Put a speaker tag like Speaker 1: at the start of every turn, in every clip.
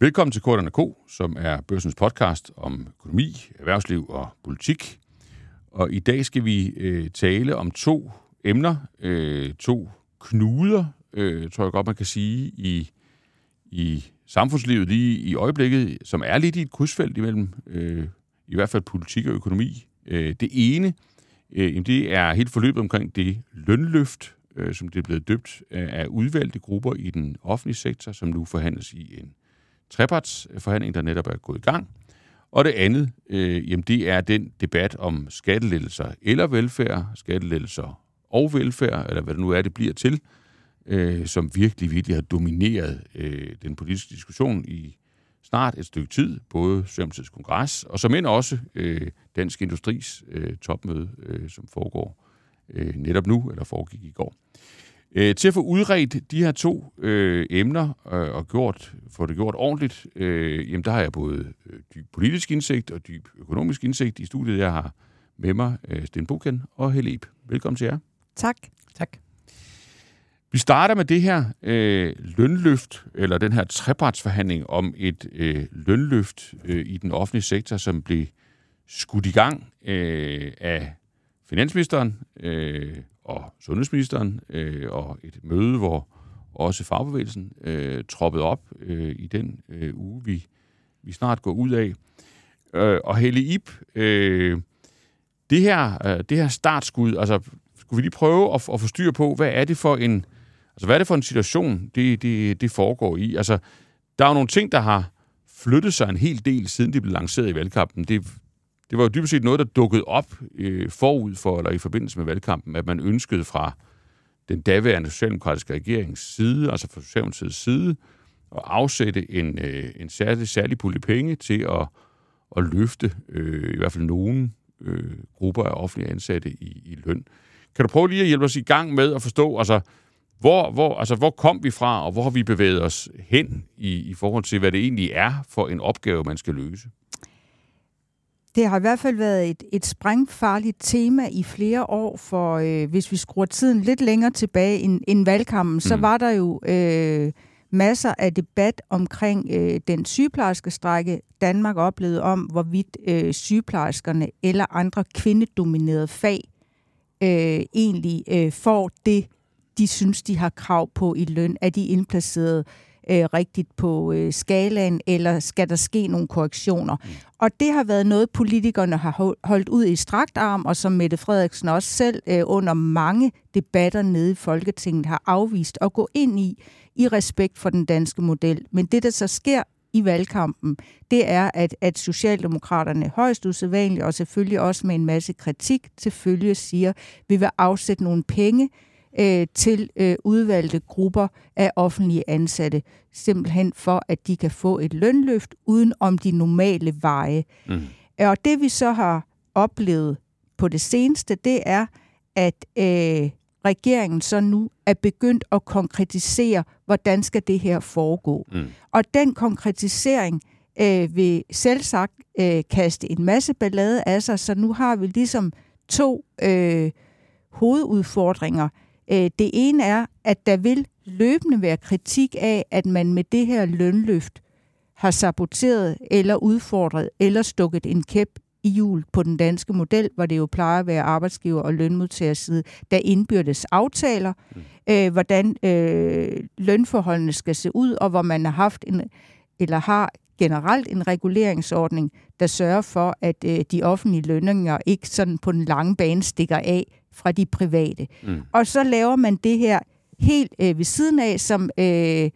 Speaker 1: Velkommen til Korterne K, som er børsens podcast om økonomi, erhvervsliv og politik. Og i dag skal vi øh, tale om to emner, øh, to knuder, øh, tror jeg godt, man kan sige, i, i samfundslivet lige i øjeblikket, som er lidt i et krydsfelt imellem øh, i hvert fald politik og økonomi. Øh, det ene, øh, det er helt forløbet omkring det lønløft, øh, som det er blevet døbt af udvalgte grupper i den offentlige sektor, som nu forhandles i en trepartsforhandling, der netop er gået i gang. Og det andet, øh, jamen det er den debat om skattelettelser eller velfærd, skattelettelser og velfærd, eller hvad det nu er, det bliver til, øh, som virkelig, virkelig har domineret øh, den politiske diskussion i snart et stykke tid, både Sømtids Kongres, og som end også øh, Dansk Industris øh, topmøde, øh, som foregår øh, netop nu, eller foregik i går. Øh, til at få udredt de her to øh, emner øh, og gjort, få det gjort ordentligt, øh, jamen der har jeg både øh, dyb politisk indsigt og dyb økonomisk indsigt i studiet. Jeg har med mig øh, Sten Buken og Helle Velkommen til jer.
Speaker 2: Tak.
Speaker 3: Tak.
Speaker 1: Vi starter med det her øh, lønløft, eller den her trepartsforhandling om et øh, lønløft øh, i den offentlige sektor, som blev skudt i gang øh, af finansministeren øh, og sundhedsministeren, øh, og et møde, hvor også fagbevægelsen øh, troppede op øh, i den øh, uge, vi, vi snart går ud af. Øh, og Helle Ip, øh, det, her, øh, det her startskud, altså skulle vi lige prøve at, at få styr på, hvad er det for en, altså hvad er det for en situation, det, det, det foregår i? Altså, der er jo nogle ting, der har flyttet sig en hel del, siden de blev lanceret i valgkampen. Det, det var jo dybest set noget, der dukkede op øh, forud for, eller i forbindelse med valgkampen, at man ønskede fra den daværende socialdemokratiske regerings side, altså fra Socialdemokratiets side, at afsætte en, øh, en særlig, særlig pulje penge til at, at løfte øh, i hvert fald nogle øh, grupper af offentlige ansatte i, i løn. Kan du prøve lige at hjælpe os i gang med at forstå, altså, hvor, hvor, altså, hvor kom vi fra, og hvor har vi bevæget os hen i, i forhold til, hvad det egentlig er for en opgave, man skal løse?
Speaker 2: Det har i hvert fald været et, et sprængfarligt tema i flere år, for øh, hvis vi skruer tiden lidt længere tilbage end, end valgkampen, mm. så var der jo øh, masser af debat omkring øh, den sygeplejerske strække, Danmark oplevede om, hvorvidt øh, sygeplejerskerne eller andre kvindedominerede fag øh, egentlig øh, får det, de synes, de har krav på i løn. Er de indplaceret øh, Øh, rigtigt på øh, skalaen, eller skal der ske nogle korrektioner? Mm. Og det har været noget, politikerne har holdt ud i strakt arm, og som Mette Frederiksen også selv øh, under mange debatter nede i Folketinget har afvist at gå ind i, i respekt for den danske model. Men det, der så sker i valgkampen, det er, at, at Socialdemokraterne højst usædvanligt, og selvfølgelig også med en masse kritik til følge, siger, vi vil afsætte nogle penge øh, til øh, udvalgte grupper af offentlige ansatte, simpelthen for, at de kan få et lønløft uden om de normale veje. Mm. Og det vi så har oplevet på det seneste, det er, at øh, regeringen så nu er begyndt at konkretisere, hvordan skal det her foregå. Mm. Og den konkretisering øh, vil selv sagt øh, kaste en masse ballade af sig, så nu har vi ligesom to øh, hovedudfordringer. Øh, det ene er, at der vil løbende være kritik af, at man med det her lønløft har saboteret eller udfordret eller stukket en kæp i jul på den danske model, hvor det jo plejer at være arbejdsgiver og lønmodtagers side, der indbyrdes aftaler, mm. øh, hvordan øh, lønforholdene skal se ud, og hvor man har haft en, eller har generelt en reguleringsordning, der sørger for, at øh, de offentlige lønninger ikke sådan på den lange bane stikker af fra de private. Mm. Og så laver man det her helt øh, ved siden af, som øh,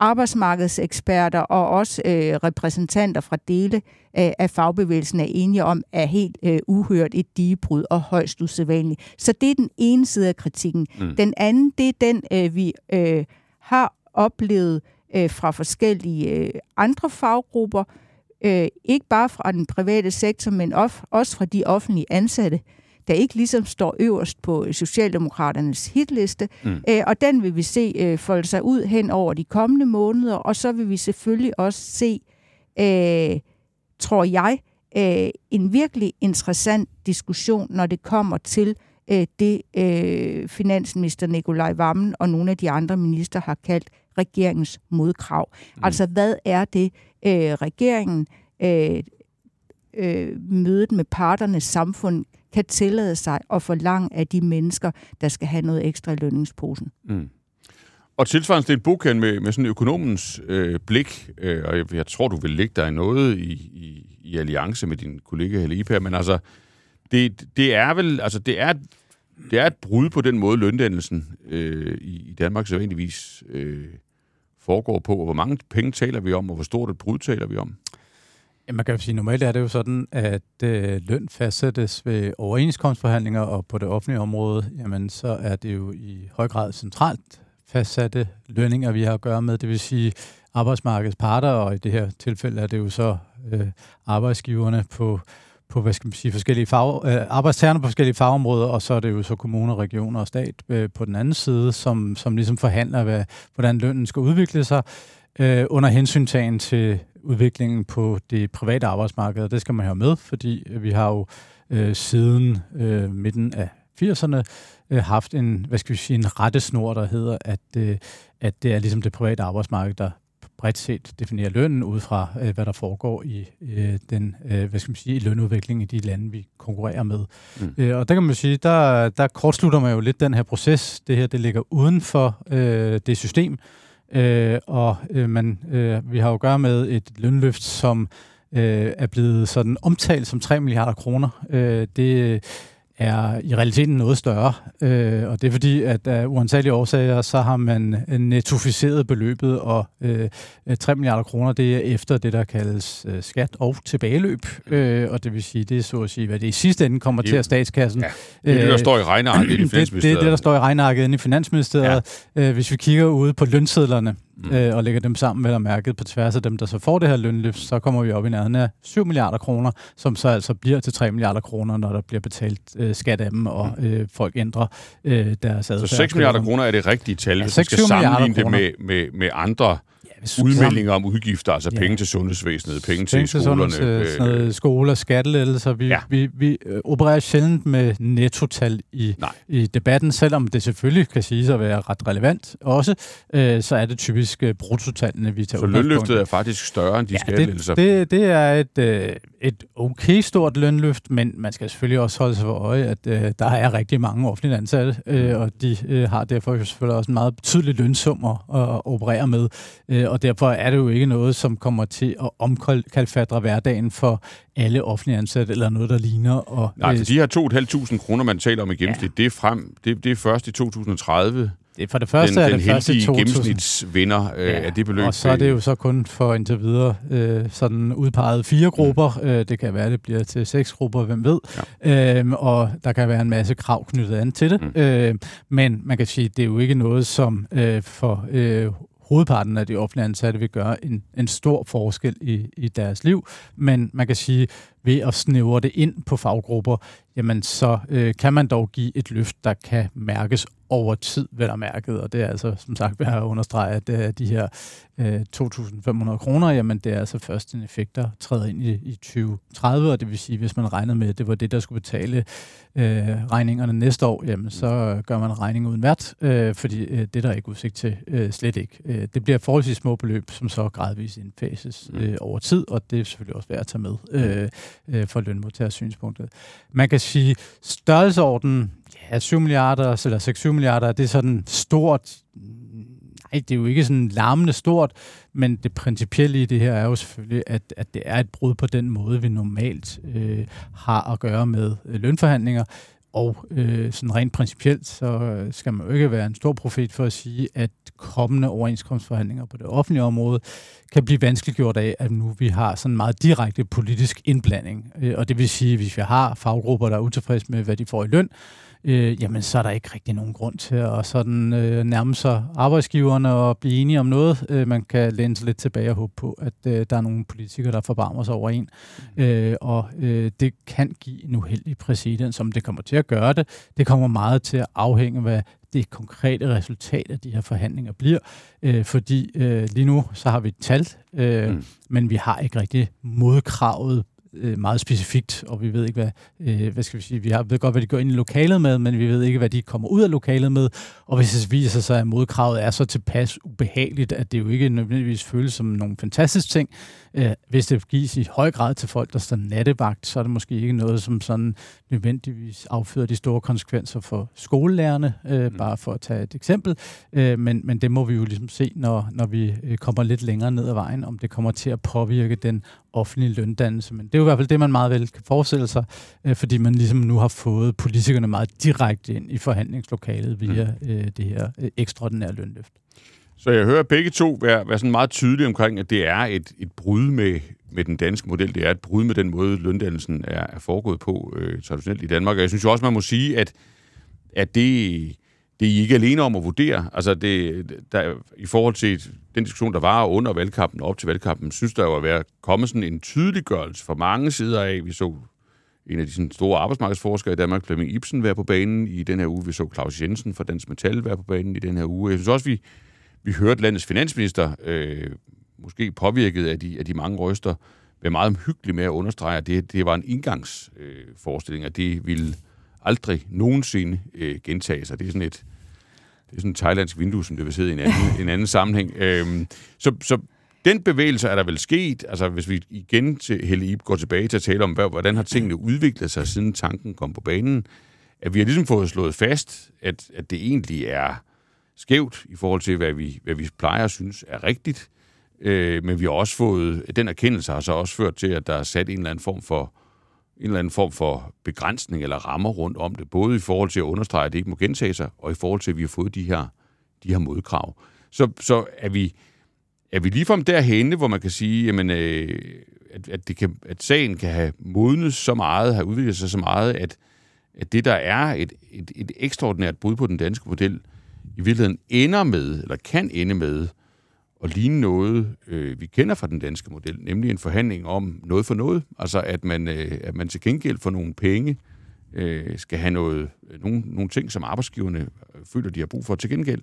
Speaker 2: arbejdsmarkedseksperter og også øh, repræsentanter fra dele øh, af fagbevægelsen er enige om, er helt øh, uhørt et digebrud og højst usædvanligt. Så det er den ene side af kritikken. Mm. Den anden, det er den, øh, vi øh, har oplevet øh, fra forskellige øh, andre faggrupper, øh, ikke bare fra den private sektor, men også fra de offentlige ansatte, der ikke ligesom står øverst på Socialdemokraternes hitliste. Mm. Øh, og den vil vi se øh, folde sig ud hen over de kommende måneder, og så vil vi selvfølgelig også se, øh, tror jeg, øh, en virkelig interessant diskussion, når det kommer til øh, det, øh, finansminister Nikolaj Vammen og nogle af de andre minister har kaldt regeringens modkrav. Mm. Altså, hvad er det, øh, regeringen øh, øh, mødet med parternes samfund kan tillade sig at forlange af de mennesker, der skal have noget ekstra i lønningsposen. Mm.
Speaker 1: Og tilsvarende Sten Bokan med, med sådan økonomens øh, blik, øh, og jeg, jeg tror, du vil lægge dig noget i, i, i alliance med din kollega Helle Iper, men altså, det, det er vel, altså det er, det er et brud på den måde, løndannelsen øh, i, i Danmark så egentlig øh, foregår på, og hvor mange penge taler vi om, og hvor stort et brud taler vi om?
Speaker 3: Ja, man kan jo sige, normalt er det jo sådan, at øh, løn fastsættes ved overenskomstforhandlinger, og på det offentlige område, jamen så er det jo i høj grad centralt fastsatte lønninger, vi har at gøre med. Det vil sige arbejdsmarkedets parter, og i det her tilfælde er det jo så øh, arbejdsgiverne på, på hvad skal man sige, forskellige fag, øh, arbejdstagerne på forskellige fagområder, og så er det jo så kommuner, regioner og stat øh, på den anden side, som, som ligesom forhandler, hvad, hvordan lønnen skal udvikle sig, øh, under hensyntagen til udviklingen på det private arbejdsmarked. Det skal man have med, fordi vi har jo øh, siden øh, midten af 80'erne øh, haft en, hvad skal vi sige, en rettesnor, der hedder, at, øh, at det er ligesom det private arbejdsmarked, der bredt set definerer lønnen ud fra, øh, hvad der foregår i øh, den, øh, hvad skal man sige, i lønudviklingen i de lande, vi konkurrerer med. Mm. Øh, og der kan man sige, der, der kortslutter man jo lidt den her proces. Det her, det ligger uden for øh, det system, øh, og øh, man, øh, vi har jo at gøre med et lønløft, som øh, er blevet sådan omtalt som 3 milliarder kroner. Øh, det er i realiteten noget større, øh, og det er fordi, at af uansagelige årsager, så har man nettoficeret beløbet, og øh, 3 milliarder kroner, det er efter det, der kaldes øh, skat og tilbageløb, øh, og det vil sige, det er så at sige, hvad det i sidste ende kommer det, til at statskassen. Ja,
Speaker 1: det er det, der står i regnearket i Finansministeriet.
Speaker 3: Det, det er det, der står i regnearket inde i Finansministeriet. Ja. Øh, hvis vi kigger ude på lønsedlerne, mm. øh, og lægger dem sammen vel og mærket på tværs af dem, der så får det her lønløft, så kommer vi op i nærheden af 7 milliarder kroner, som så altså bliver til 3 milliarder kroner, når der bliver betalt øh, skat af dem, og mm. øh, folk ændrer øh, deres adfærd.
Speaker 1: Så 6 milliarder kroner er det rigtige tal, ja, hvis vi skal sammenligne det med, med, med andre udmeldinger om udgifter, altså ja. penge til sundhedsvæsenet, penge, penge til skolerne. Til
Speaker 3: øh, sådan noget, skoler, skattelettelser. Vi, ja. vi, vi øh, opererer sjældent med nettotal i, i debatten, selvom det selvfølgelig kan siges at være ret relevant også, øh, så er det typisk øh, bruttotallene, vi tager
Speaker 1: Så lønløftet er faktisk større end de ja, skattelettelser?
Speaker 3: Det, det, det er et, øh, et okay stort lønløft, men man skal selvfølgelig også holde sig for øje, at øh, der er rigtig mange offentlige ansatte, øh, mm. og de øh, har derfor selvfølgelig også en meget betydelig lønsum at, at operere med. Øh, og derfor er det jo ikke noget, som kommer til at omkalfatre hverdagen for alle offentlige ansatte, eller noget, der ligner. Og,
Speaker 1: Nej, altså de her 2.500 kroner, man taler om i gennemsnit, ja. det, er frem, det, det er først i 2030.
Speaker 3: Det, for det første
Speaker 1: den,
Speaker 3: er
Speaker 1: det
Speaker 3: den første 2000.
Speaker 1: gennemsnitsvinder øh, ja, af det beløb.
Speaker 3: Og så er det jo så kun for indtil videre øh, sådan udpeget fire mm. grupper. Mm. Øh, det kan være, det bliver til seks grupper, hvem ved. Ja. Øh, og der kan være en masse krav knyttet an til det. Mm. Øh, men man kan sige, det er jo ikke noget, som øh, for øh, hovedparten af de offentlige ansatte vil gøre en, en stor forskel i, i deres liv. Men man kan sige, ved at snævre det ind på faggrupper, jamen så øh, kan man dog give et løft, der kan mærkes over tid, vel er mærket. Og det er altså, som sagt, ved at understrege, at det er de her øh, 2.500 kroner, jamen det er altså først en effekt, der træder ind i, i 2030, og det vil sige, hvis man regner med, at det var det, der skulle betale øh, regningerne næste år, jamen så gør man regning uden vært, øh, fordi øh, det der er ikke udsigt til øh, slet ikke. Øh, det bliver forholdsvis små beløb, som så gradvist indfases mm. øh, over tid, og det er selvfølgelig også værd at tage med. Øh, øh, for lønmodtagers synspunktet. Man kan sige, størrelsesordenen ja, 7 milliarder, eller 6-7 milliarder, det er sådan stort, nej, det er jo ikke sådan larmende stort, men det principielle i det her er jo selvfølgelig, at, at det er et brud på den måde, vi normalt øh, har at gøre med øh, lønforhandlinger. Og øh, sådan rent principielt, så øh, skal man jo ikke være en stor profet for at sige, at kommende overenskomstforhandlinger på det offentlige område kan blive vanskeliggjort af, at nu vi har sådan meget direkte politisk indblanding. Øh, og det vil sige, at hvis vi har faggrupper, der er utilfredse med, hvad de får i løn, øh, jamen så er der ikke rigtig nogen grund til at sådan øh, nærme sig arbejdsgiverne og blive enige om noget. Øh, man kan læne sig lidt tilbage og håbe på, at øh, der er nogle politikere, der forbarmer sig over en. Mm. Øh, og øh, det kan give en uheldig præcedens, som det kommer til at gøre det. Det kommer meget til at afhænge af, hvad det konkrete resultat af de her forhandlinger bliver. Øh, fordi øh, lige nu så har vi et tal, øh, mm. men vi har ikke rigtig modkravet øh, meget specifikt, og vi ved ikke, hvad, øh, hvad skal vi sige, vi har, ved godt, hvad de går ind i lokalet med, men vi ved ikke, hvad de kommer ud af lokalet med, og hvis det viser sig, at modkravet er så tilpas ubehageligt, at det jo ikke nødvendigvis føles som nogle fantastiske ting, øh, hvis det gives i høj grad til folk, der står nattevagt, så er det måske ikke noget, som sådan nødvendigvis affører de store konsekvenser for skolelærerne, øh, mm. bare for at tage et eksempel, øh, men, men det må vi jo ligesom se, når, når vi øh, kommer lidt længere ned ad vejen, om det kommer til at påvirke den offentlige løndannelse. Men det er jo i hvert fald det, man meget vel kan forestille sig, øh, fordi man ligesom nu har fået politikerne meget direkte ind i forhandlingslokalet via mm. øh, det her øh, ekstraordinære lønløft.
Speaker 1: Så jeg hører begge to være, være sådan meget tydelige omkring, at det er et, et brud med, med den danske model. Det er et brud med den måde, løndannelsen er, er foregået på øh, traditionelt i Danmark. Og jeg synes jo også, man må sige, at, at det, det er I ikke alene om at vurdere. Altså det, der, i forhold til den diskussion, der var under valgkampen og op til valgkampen, synes der jo at være kommet sådan en tydeliggørelse fra mange sider af. Vi så en af de sådan, store arbejdsmarkedsforskere i Danmark, Flemming Ibsen, være på banen i den her uge. Vi så Claus Jensen fra Dansk Metal være på banen i den her uge. Jeg synes også, vi, vi hørte landets finansminister, øh, måske påvirket af de, af de mange røster, være meget hyggeligt med at understrege, at det, det var en indgangsforestilling, øh, at det ville aldrig nogensinde øh, gentage sig. Det er sådan et, det er sådan et thailandsk vindue, som det vil sidde i en anden, en anden sammenhæng. Øhm, så, så den bevægelse er der vel sket, altså hvis vi igen til Helle Ip går tilbage til at tale om, hvordan har tingene udviklet sig, siden tanken kom på banen, at vi har ligesom fået slået fast, at, at det egentlig er skævt i forhold til, hvad vi, hvad vi plejer at synes er rigtigt, øh, men vi har også fået, den erkendelse har så også ført til, at der er sat en eller anden form for en eller anden form for begrænsning eller rammer rundt om det, både i forhold til at understrege, at det ikke må gentage sig, og i forhold til, at vi har fået de her, de her modkrav. Så, så er vi, er vi ligefrem derhenne, hvor man kan sige, jamen, øh, at, at, det kan, at sagen kan have modnet så meget, have udviklet sig så meget, at, at det, der er et, et, et ekstraordinært brud på den danske model, i virkeligheden ender med, eller kan ende med, at ligne noget, øh, vi kender fra den danske model, nemlig en forhandling om noget for noget. Altså at man, øh, at man til gengæld for nogle penge øh, skal have noget, øh, nogle, nogle ting, som arbejdsgiverne føler, de har brug for til gengæld.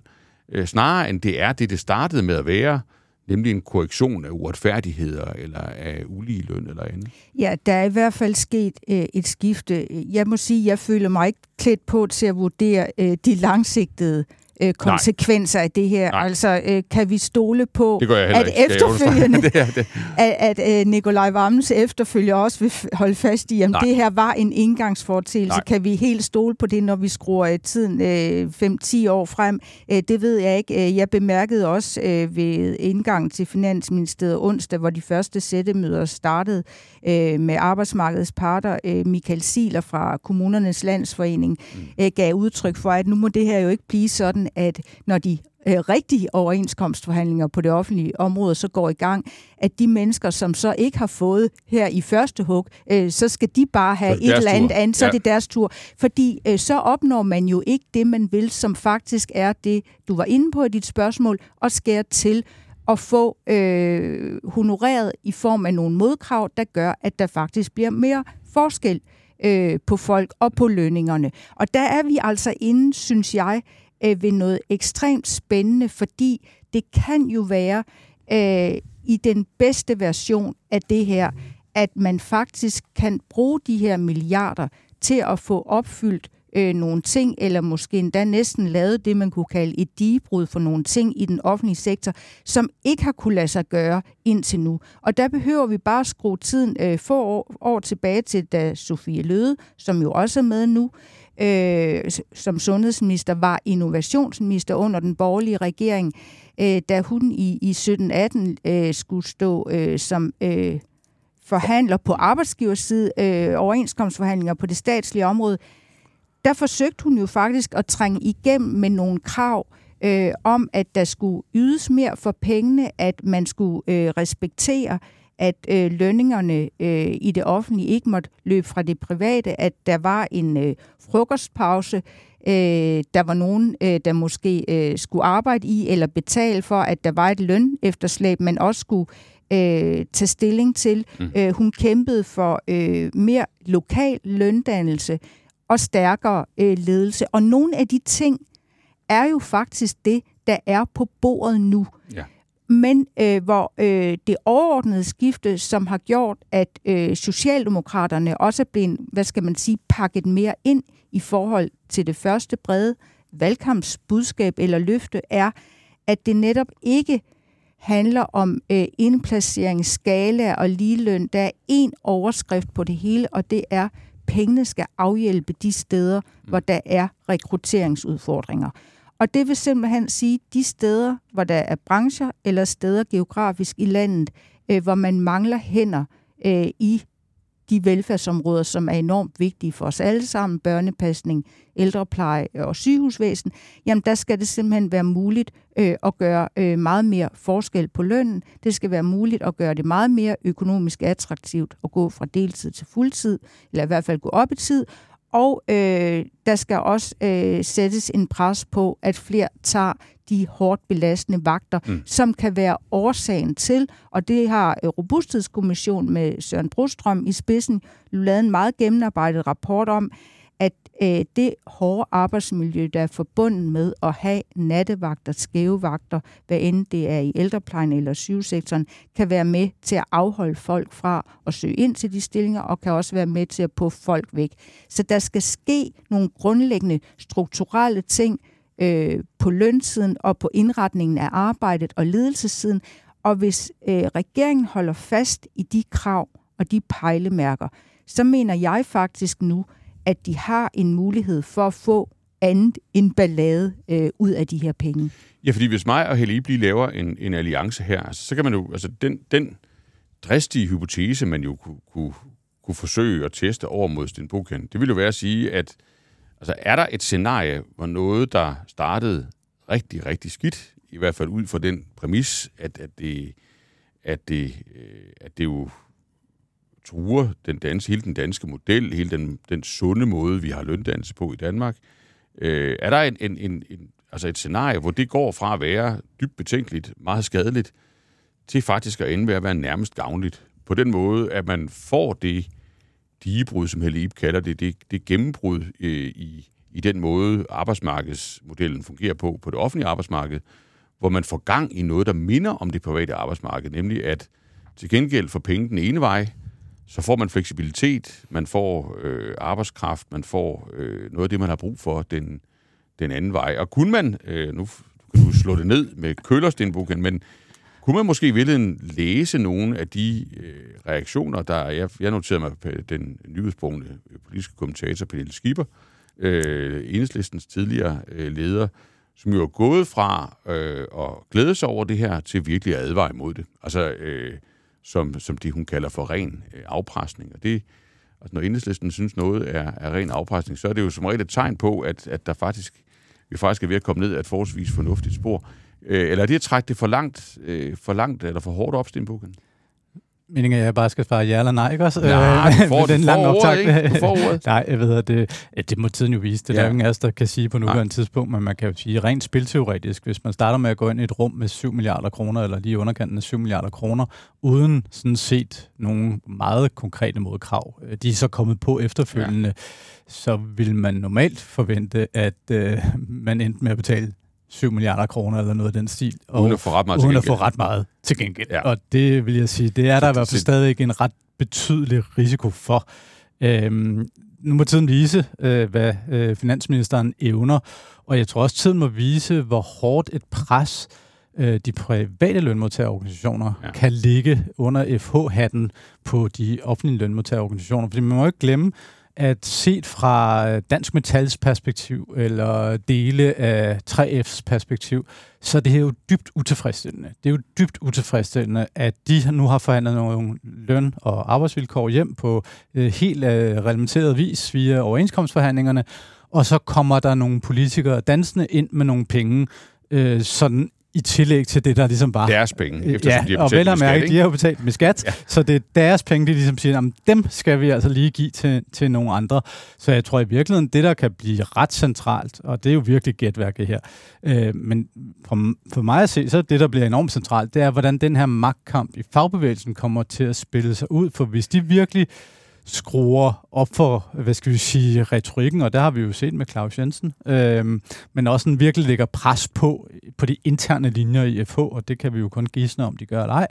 Speaker 1: Øh, snarere end det er det, det startede med at være, nemlig en korrektion af uretfærdigheder eller af ulige løn eller andet.
Speaker 2: Ja, der er i hvert fald sket øh, et skifte. Jeg må sige, jeg føler mig ikke klædt på til at vurdere øh, de langsigtede øh, konsekvenser Nej. af det her. Nej. Altså, øh, kan vi stole på,
Speaker 1: at
Speaker 2: ikke, efterfølgende, det det. at, at øh, Nikolaj Vammens efterfølger også vil holde fast i, at det her var en indgangsfortælelse. Nej. Kan vi helt stole på det, når vi skruer øh, tiden øh, 5-10 år frem? Øh, det ved jeg ikke. Øh, jeg bemærkede også øh, ved indgangen til Finansministeriet onsdag, hvor de første sættemøder startede øh, med arbejdsmarkedets parter. Øh, Michael Siler fra Kommunernes Landsforening mm. øh, gav udtryk for, at nu må det her jo ikke blive sådan, at når de øh, rigtige overenskomstforhandlinger på det offentlige område så går i gang, at de mennesker, som så ikke har fået her i første hug, øh, så skal de bare have et eller andet andet, så ja. er det deres tur. Fordi øh, så opnår man jo ikke det, man vil, som faktisk er det, du var inde på i dit spørgsmål, og skære til at få øh, honoreret i form af nogle modkrav, der gør, at der faktisk bliver mere forskel øh, på folk og på lønningerne. Og der er vi altså inde, synes jeg, øh, ved noget ekstremt spændende, fordi det kan jo være øh, i den bedste version af det her, at man faktisk kan bruge de her milliarder til at få opfyldt øh, nogle ting, eller måske endda næsten lavet det, man kunne kalde et digebrud for nogle ting i den offentlige sektor, som ikke har kunne lade sig gøre indtil nu. Og der behøver vi bare at skrue tiden øh, få år, år tilbage til, da Sofie Løde, som jo også er med nu, øh, som sundhedsminister, var innovationsminister under den borgerlige regering, øh, da hun i, i 17-18 øh, skulle stå øh, som øh, forhandler på arbejdsgiverside, øh, overenskomstforhandlinger på det statslige område, der forsøgte hun jo faktisk at trænge igennem med nogle krav øh, om, at der skulle ydes mere for pengene, at man skulle øh, respektere at øh, lønningerne øh, i det offentlige ikke måtte løbe fra det private, at der var en øh, frokostpause, øh, der var nogen, øh, der måske øh, skulle arbejde i eller betale for, at der var et løn efterslæb, man også skulle øh, tage stilling til. Mm. Øh, hun kæmpede for øh, mere lokal løndannelse og stærkere øh, ledelse. Og nogle af de ting er jo faktisk det, der er på bordet nu. Ja men øh, hvor øh, det overordnede skifte, som har gjort, at øh, Socialdemokraterne også er blevet, hvad skal man sige, pakket mere ind i forhold til det første brede valgkampsbudskab eller løfte, er, at det netop ikke handler om øh, indplacering, skala og ligeløn. Der er én overskrift på det hele, og det er, pengene skal afhjælpe de steder, hvor der er rekrutteringsudfordringer. Og det vil simpelthen sige, de steder, hvor der er brancher eller steder geografisk i landet, øh, hvor man mangler hænder øh, i de velfærdsområder, som er enormt vigtige for os alle sammen, børnepasning, ældrepleje og sygehusvæsen, jamen der skal det simpelthen være muligt øh, at gøre øh, meget mere forskel på lønnen. Det skal være muligt at gøre det meget mere økonomisk attraktivt at gå fra deltid til fuldtid, eller i hvert fald gå op i tid, og øh, der skal også øh, sættes en pres på, at flere tager de hårdt belastende vagter, mm. som kan være årsagen til, og det har øh, Robusthedskommissionen med Søren Brostrøm i spidsen lavet en meget gennemarbejdet rapport om, at øh, det hårde arbejdsmiljø, der er forbundet med at have nattevagter, skæve vagter, hvad end det er i ældreplejen eller sygesektoren, kan være med til at afholde folk fra at søge ind til de stillinger, og kan også være med til at puffe folk væk. Så der skal ske nogle grundlæggende strukturelle ting øh, på lønsiden og på indretningen af arbejdet og ledelsessiden, og hvis øh, regeringen holder fast i de krav og de pejlemærker, så mener jeg faktisk nu, at de har en mulighed for at få andet end ballade øh, ud af de her penge.
Speaker 1: Ja, fordi hvis mig og Helle Ibli laver en, en alliance her, altså, så kan man jo, altså den, den dristige hypotese, man jo kunne, kunne, kunne forsøge at teste over mod Sten Buchen, det ville jo være at sige, at altså, er der et scenarie, hvor noget, der startede rigtig, rigtig skidt, i hvert fald ud fra den præmis, at, at, det, at, det, øh, at det jo truer den danske, hele den danske model, hele den, den sunde måde, vi har løndannelse på i Danmark. Øh, er der en, en, en, en, altså et scenarie, hvor det går fra at være dybt betænkeligt, meget skadeligt, til faktisk at ende med at være nærmest gavnligt? På den måde, at man får det digebrud, som Helle Ip kalder det, det, det gennembrud øh, i, i den måde, arbejdsmarkedsmodellen fungerer på, på det offentlige arbejdsmarked, hvor man får gang i noget, der minder om det private arbejdsmarked, nemlig at til gengæld for penge den ene vej, så får man fleksibilitet, man får øh, arbejdskraft, man får øh, noget af det, man har brug for den, den anden vej. Og kunne man, øh, nu kan du slå det ned med kølerstenbogen, men kunne man måske ville læse nogle af de øh, reaktioner, der jeg, jeg noterede mig på den nyhedsbrugende øh, politiske kommentator Pernille Skipper, øh, enhedslistens tidligere øh, leder, som jo er gået fra øh, at glæde sig over det her til virkelig at advare imod det. Altså, øh, som, som de hun kalder for ren øh, afpresning. Og det, altså når enhedslisten synes noget er, er ren afpresning, så er det jo som regel et tegn på, at, at der faktisk, vi faktisk er ved at komme ned af et forholdsvis fornuftigt spor. Øh, eller er det at trække det for langt, øh, for langt eller for hårdt op, Stenbukken?
Speaker 3: Meningen at jeg bare skal svare ja eller nej, ikke også?
Speaker 1: Nej, du får, den lange optag. Du får
Speaker 3: ordet. nej, jeg ved, at det, det må tiden jo vise. Det ja. er jo ingen af os, der kan sige på nuværende tidspunkt, men man kan jo sige rent spilteoretisk, hvis man starter med at gå ind i et rum med 7 milliarder kroner, eller lige underkanten af 7 milliarder kroner, uden sådan set nogle meget konkrete modkrav, øh, de er så kommet på efterfølgende, ja. så vil man normalt forvente, at øh, man endte med at betale 7 milliarder kroner eller noget af den stil.
Speaker 1: Og uden at få ret meget
Speaker 3: uden at få ret meget til gengæld. Ja. Og det vil jeg sige, det er der i hvert fald stadig en ret betydelig risiko for. Øhm, nu må tiden vise, øh, hvad øh, finansministeren evner, og jeg tror også, tiden må vise, hvor hårdt et pres øh, de private lønmodtagerorganisationer ja. kan ligge under FH-hatten på de offentlige lønmodtagerorganisationer. Fordi man må ikke glemme, at set fra Dansk Metals perspektiv, eller dele af 3F's perspektiv, så er det her jo dybt utilfredsstillende. Det er jo dybt utilfredsstillende, at de nu har forhandlet nogle løn- og arbejdsvilkår hjem på øh, helt øh, reglementeret vis via overenskomstforhandlingerne, og så kommer der nogle politikere dansende ind med nogle penge, øh, sådan i tillæg til det, der ligesom var...
Speaker 1: Deres penge,
Speaker 3: eftersom ja, de har betalt og vel og mærke, de har jo betalt med skat, ja. så det er deres penge, de ligesom siger, at dem skal vi altså lige give til, til nogle andre. Så jeg tror i virkeligheden, det der kan blive ret centralt, og det er jo virkelig gætværket her, øh, men for, for mig at se, så det, der bliver enormt centralt, det er, hvordan den her magtkamp i fagbevægelsen kommer til at spille sig ud, for hvis de virkelig skruer op for, hvad skal vi sige, retorikken, og der har vi jo set med Claus Jensen, øhm, men også sådan virkelig lægger pres på, på de interne linjer i FH, og det kan vi jo kun gisne om, de gør eller ej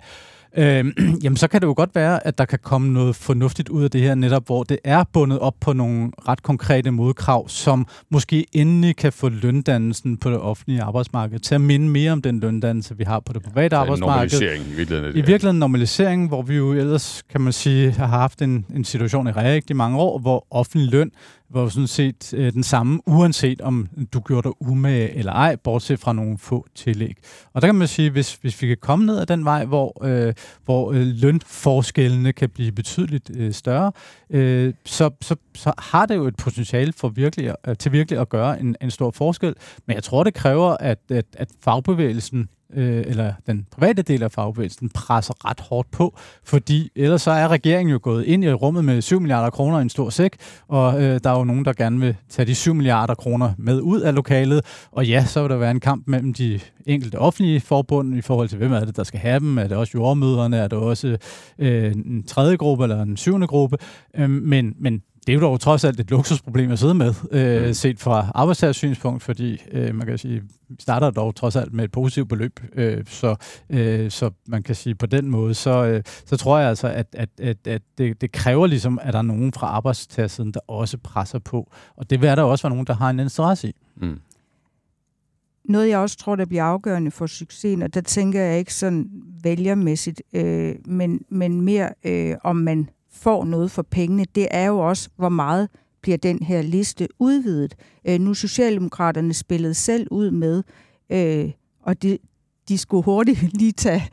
Speaker 3: øh, jamen så kan det jo godt være, at der kan komme noget fornuftigt ud af det her netop, hvor det er bundet op på nogle ret konkrete modkrav, som måske endelig kan få løndannelsen på det offentlige arbejdsmarked til at minde mere om den løndannelse, vi har på det private ja, arbejdsmarked.
Speaker 1: normalisering i virkeligheden.
Speaker 3: I virkeligheden en normalisering, hvor vi jo ellers, kan man sige, har haft en, en situation i rigtig mange år, hvor offentlig løn var sådan set øh, den samme, uanset om du gjorde dig umage eller ej, bortset fra nogle få tillæg. Og der kan man sige, hvis, hvis vi kan komme ned ad den vej, hvor, øh, hvor øh, lønforskellene kan blive betydeligt øh, større, øh, så, så, så har det jo et potentiale for virkelig, øh, til virkelig at gøre en, en stor forskel. Men jeg tror, det kræver, at, at, at fagbevægelsen øh, eller den private del af fagbevægelsen presser ret hårdt på, fordi ellers så er regeringen jo gået ind i rummet med 7 milliarder kroner i en stor sæk, og øh, der er jo nogen, der gerne vil tage de 7 milliarder kroner med ud af lokalet, og ja, så vil der være en kamp mellem de enkelte offentlige forbund i forhold til, hvem er det, der skal have dem, er det også jordmøderne, er det også øh, en tredje gruppe eller en syvende gruppe, øh, men, men det er jo dog trods alt et luksusproblem at sidde med, øh, mm. set fra arbejdstagers synspunkt, fordi øh, man kan sige, vi starter dog trods alt med et positivt beløb, øh, så, øh, så man kan sige på den måde, så, øh, så tror jeg altså, at, at, at, at det, det kræver ligesom, at der er nogen fra arbejdstagersiden, der også presser på, og det vil der også være nogen, der har en interesse i. Mm.
Speaker 2: Noget, jeg også tror, der bliver afgørende for succesen, og der tænker jeg ikke sådan vælgermæssigt, øh, men, men mere øh, om man får noget for pengene, det er jo også, hvor meget bliver den her liste udvidet. Øh, nu Socialdemokraterne spillede selv ud med, øh, og de, de skulle hurtigt lige tage,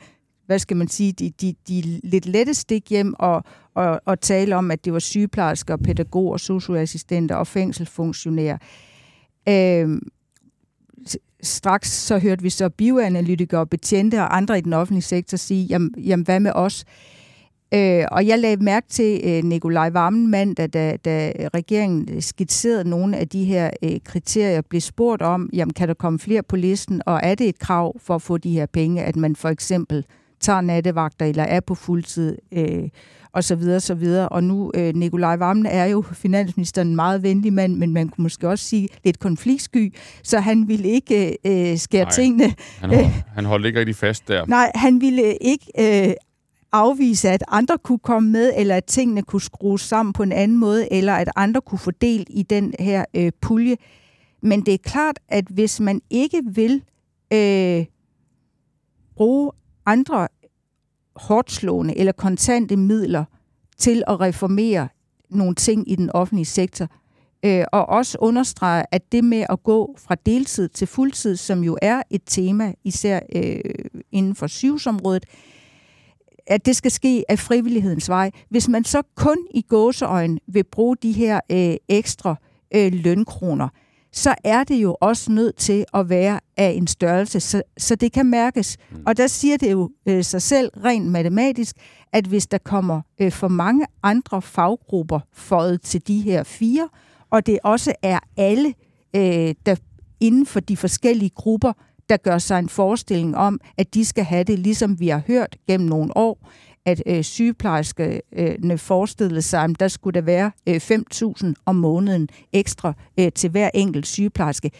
Speaker 2: hvad skal man sige, de, de, de lidt lette stik hjem og, og, og tale om, at det var sygeplejersker, pædagoger, socioassistenter og fængselsfunktionærer. Øh, straks så hørte vi så bioanalytikere, betjente og andre i den offentlige sektor sige, jamen, jamen hvad med os? Øh, og jeg lagde mærke til øh, Nikolaj Vammen mandag, da, da regeringen skitserede nogle af de her øh, kriterier, blev spurgt om, jamen kan der komme flere på listen, og er det et krav for at få de her penge, at man for eksempel tager nattevagter eller er på fuldtid, øh, og så videre, så videre. Og nu, øh, Nikolaj Vammen er jo finansministeren en meget venlig mand, men man kunne måske også sige lidt konfliktsky, så han ville ikke øh, skære Nej, tingene.
Speaker 1: Han, hold, han holdt ikke rigtig fast der.
Speaker 2: Nej, han ville ikke øh, afvise, at andre kunne komme med, eller at tingene kunne skrues sammen på en anden måde, eller at andre kunne få del i den her øh, pulje. Men det er klart, at hvis man ikke vil øh, bruge andre hårdslående eller kontante midler til at reformere nogle ting i den offentlige sektor, øh, og også understrege, at det med at gå fra deltid til fuldtid, som jo er et tema, især øh, inden for sygehusområdet, at det skal ske af frivillighedens vej. Hvis man så kun i gåseøjen vil bruge de her øh, ekstra øh, lønkroner, så er det jo også nødt til at være af en størrelse, så, så det kan mærkes. Mm. Og der siger det jo øh, sig selv rent matematisk, at hvis der kommer øh, for mange andre faggrupper fået til de her fire, og det også er alle, øh, der inden for de forskellige grupper der gør sig en forestilling om, at de skal have det, ligesom vi har hørt gennem nogle år, at øh, sygeplejerskerne forestillede sig, at der skulle der være øh, 5.000 om måneden ekstra øh, til hver enkelt sygeplejerske.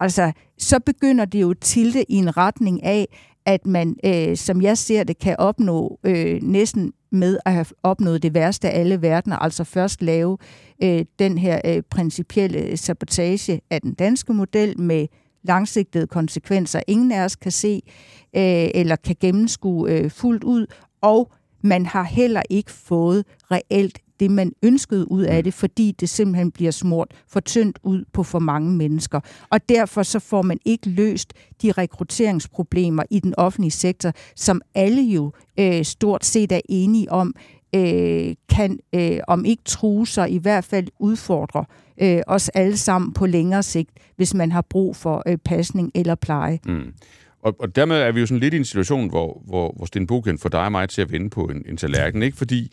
Speaker 2: Altså, så begynder det jo tilte i en retning af, at man, øh, som jeg ser det, kan opnå øh, næsten med at have opnået det værste af alle verdener, altså først lave øh, den her øh, principielle sabotage af den danske model med langsigtede konsekvenser, ingen af os kan se øh, eller kan gennemskue øh, fuldt ud, og man har heller ikke fået reelt det, man ønskede ud af det, fordi det simpelthen bliver smurt for tyndt ud på for mange mennesker. Og derfor så får man ikke løst de rekrutteringsproblemer i den offentlige sektor, som alle jo øh, stort set er enige om, øh, kan øh, om ikke true sig, i hvert fald udfordre øh, os alle sammen på længere sigt, hvis man har brug for øh, pasning eller pleje. Mm.
Speaker 1: Og, og dermed er vi jo sådan lidt i en situation, hvor, hvor, hvor Sten Bogen får dig og mig til at vende på en, en tallerken, ikke? Fordi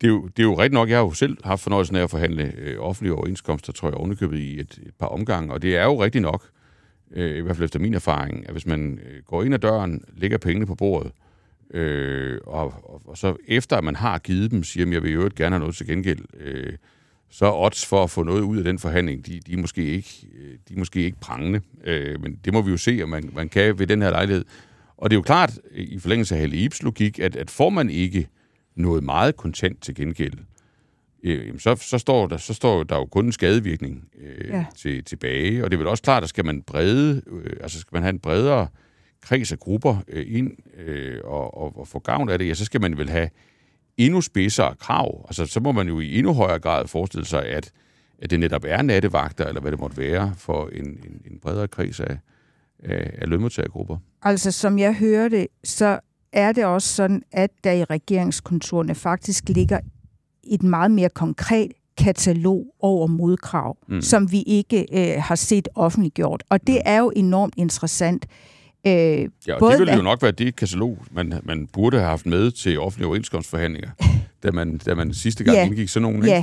Speaker 1: det er, jo, det er jo rigtigt nok, jeg har jo selv haft fornøjelsen af at forhandle øh, offentlige overenskomster, tror jeg, ovenikøbet i et, et par omgange, og det er jo rigtigt nok, øh, i hvert fald efter min erfaring, at hvis man øh, går ind ad døren, lægger pengene på bordet, øh, og, og, og så efter at man har givet dem, siger at jeg vil jo gerne have noget til gengæld, øh, så er odds for at få noget ud af den forhandling, de, de, er, måske ikke, øh, de er måske ikke prangende. Øh, men det må vi jo se, om man, man kan ved den her lejlighed. Og det er jo klart, i forlængelse af Helle Ibs logik, at, at får man ikke noget meget kontant til gengæld, øh, så, så, står der, så står der jo kun en skadevirkning øh, ja. til, tilbage. Og det er vel også klart, at skal man brede, øh, altså skal man have en bredere kreds af grupper øh, ind øh, og, og, og få gavn af det, ja, så skal man vel have endnu spidsere krav. Altså, så må man jo i endnu højere grad forestille sig, at, at det netop er nattevagter, eller hvad det måtte være, for en, en, en bredere kreds af, af, af lønmodtagergrupper.
Speaker 2: Altså, som jeg hører det, så er det også sådan, at der i regeringskontorene faktisk ligger et meget mere konkret katalog over modkrav, mm. som vi ikke øh, har set offentliggjort. Og det mm. er jo enormt interessant.
Speaker 1: Øh, ja, og både det ville jo nok være det katalog, man, man burde have haft med til offentlige overenskomstforhandlinger, da, man, da man sidste gang ja, indgik sådan nogle.
Speaker 2: Ja,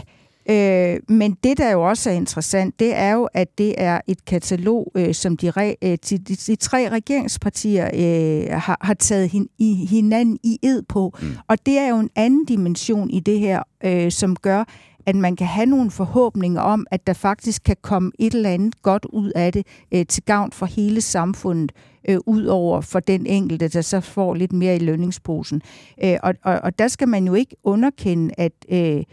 Speaker 2: Øh, men det, der jo også er interessant, det er jo, at det er et katalog, øh, som de, re, øh, de, de, de tre regeringspartier øh, har, har taget hin, i, hinanden i ed på. Mm. Og det er jo en anden dimension i det her, øh, som gør, at man kan have nogle forhåbninger om, at der faktisk kan komme et eller andet godt ud af det øh, til gavn for hele samfundet, øh, ud over for den enkelte, der så får lidt mere i lønningsposen. Øh, og, og, og der skal man jo ikke underkende, at... Øh,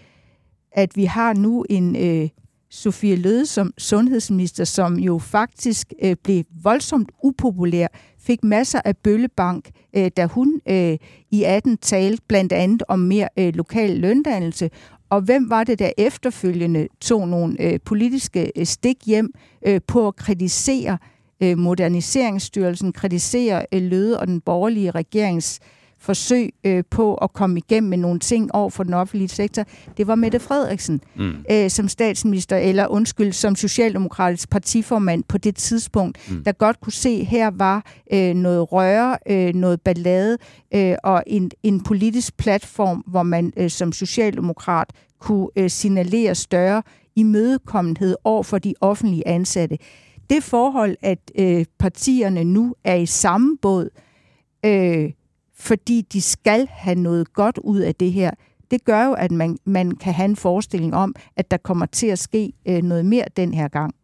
Speaker 2: at vi har nu en øh, Sofie Løde som sundhedsminister, som jo faktisk øh, blev voldsomt upopulær, fik masser af bøllebank, øh, da hun øh, i 18 talte blandt andet om mere øh, lokal løndannelse. Og hvem var det, der efterfølgende tog nogle øh, politiske øh, stik hjem øh, på at kritisere øh, Moderniseringsstyrelsen, kritisere øh, Løde og den borgerlige regerings øh, forsøg øh, på at komme igennem med nogle ting over for den offentlige sektor, det var Mette Frederiksen mm. øh, som statsminister, eller undskyld, som socialdemokratisk partiformand på det tidspunkt, mm. der godt kunne se, at her var øh, noget røre, øh, noget ballade øh, og en, en politisk platform, hvor man øh, som socialdemokrat kunne øh, signalere større imødekommenhed over for de offentlige ansatte. Det forhold, at øh, partierne nu er i samme båd, øh, fordi de skal have noget godt ud af det her. Det gør jo, at man, man kan have en forestilling om, at der kommer til at ske øh, noget mere den her gang.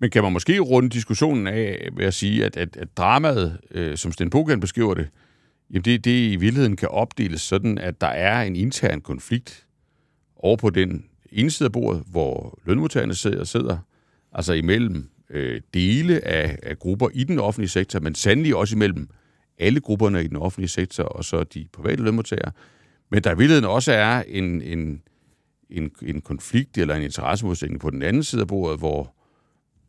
Speaker 1: Men kan man måske runde diskussionen af ved at sige, at, at, at dramaet, øh, som Sten Bogen beskriver det, jamen det, det i virkeligheden kan opdeles sådan, at der er en intern konflikt over på den ene side af bordet, hvor lønmodtagerne sidder, sidder altså imellem øh, dele af, af grupper i den offentlige sektor, men sandelig også imellem alle grupperne i den offentlige sektor, og så de private lønmodtagere. Men der i virkeligheden også er en, en, en, en konflikt eller en interessemodsætning på den anden side af bordet, hvor,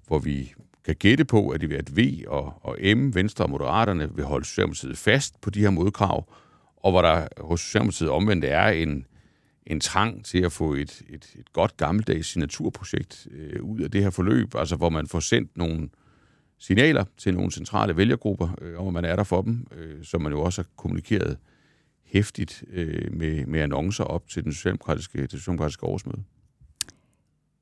Speaker 1: hvor vi kan gætte på, at, det at V og, og M, Venstre og Moderaterne, vil holde Socialdemokratiet fast på de her modkrav, og hvor der hos Socialdemokratiet omvendt er en, en trang til at få et, et, et godt gammeldags signaturprojekt øh, ud af det her forløb, altså hvor man får sendt nogle, signaler til nogle centrale vælgergrupper, øh, om at man er der for dem, øh, som man jo også har kommunikeret hæftigt øh, med, med annoncer op til den socialdemokratiske, det socialdemokratiske årsmøde.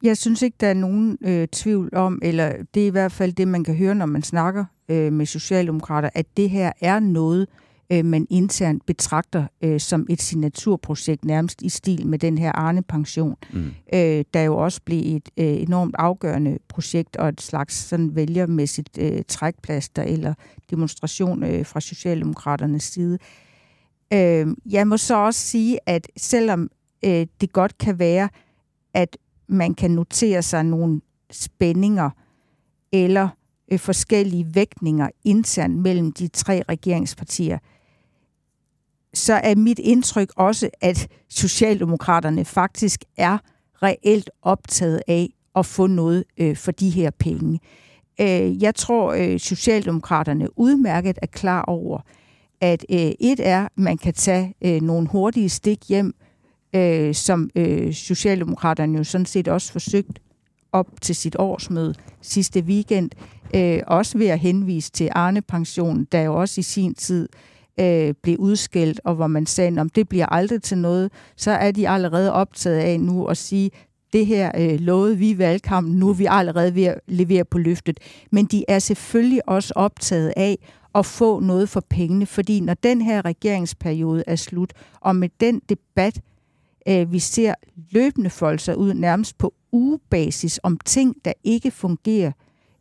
Speaker 2: Jeg synes ikke, der er nogen øh, tvivl om, eller det er i hvert fald det, man kan høre, når man snakker øh, med socialdemokrater, at det her er noget, øh, man internt betragter øh, som et signaturprojekt, nærmest i stil med den her Arne-pension, mm. øh, der jo også blev et øh, enormt afgørende projekt og et slags sådan vælgermæssigt øh, trækplaster eller demonstration øh, fra Socialdemokraternes side. Øh, jeg må så også sige, at selvom øh, det godt kan være, at man kan notere sig nogle spændinger eller øh, forskellige vægtninger internt mellem de tre regeringspartier, så er mit indtryk også, at Socialdemokraterne faktisk er reelt optaget af at få noget øh, for de her penge. Øh, jeg tror, øh, Socialdemokraterne udmærket er klar over, at øh, et er, at man kan tage øh, nogle hurtige stik hjem, øh, som øh, Socialdemokraterne jo sådan set også forsøgt op til sit årsmøde sidste weekend, øh, også ved at henvise til Arne Pension, der jo også i sin tid øh, øh, blev udskilt, og hvor man sagde, om det bliver aldrig til noget, så er de allerede optaget af nu at sige, det her øh, lovede vi i valgkampen, nu er vi allerede ved at levere på løftet. Men de er selvfølgelig også optaget af at få noget for pengene, fordi når den her regeringsperiode er slut, og med den debat, øh, vi ser løbende folde sig ud nærmest på ugebasis om ting, der ikke fungerer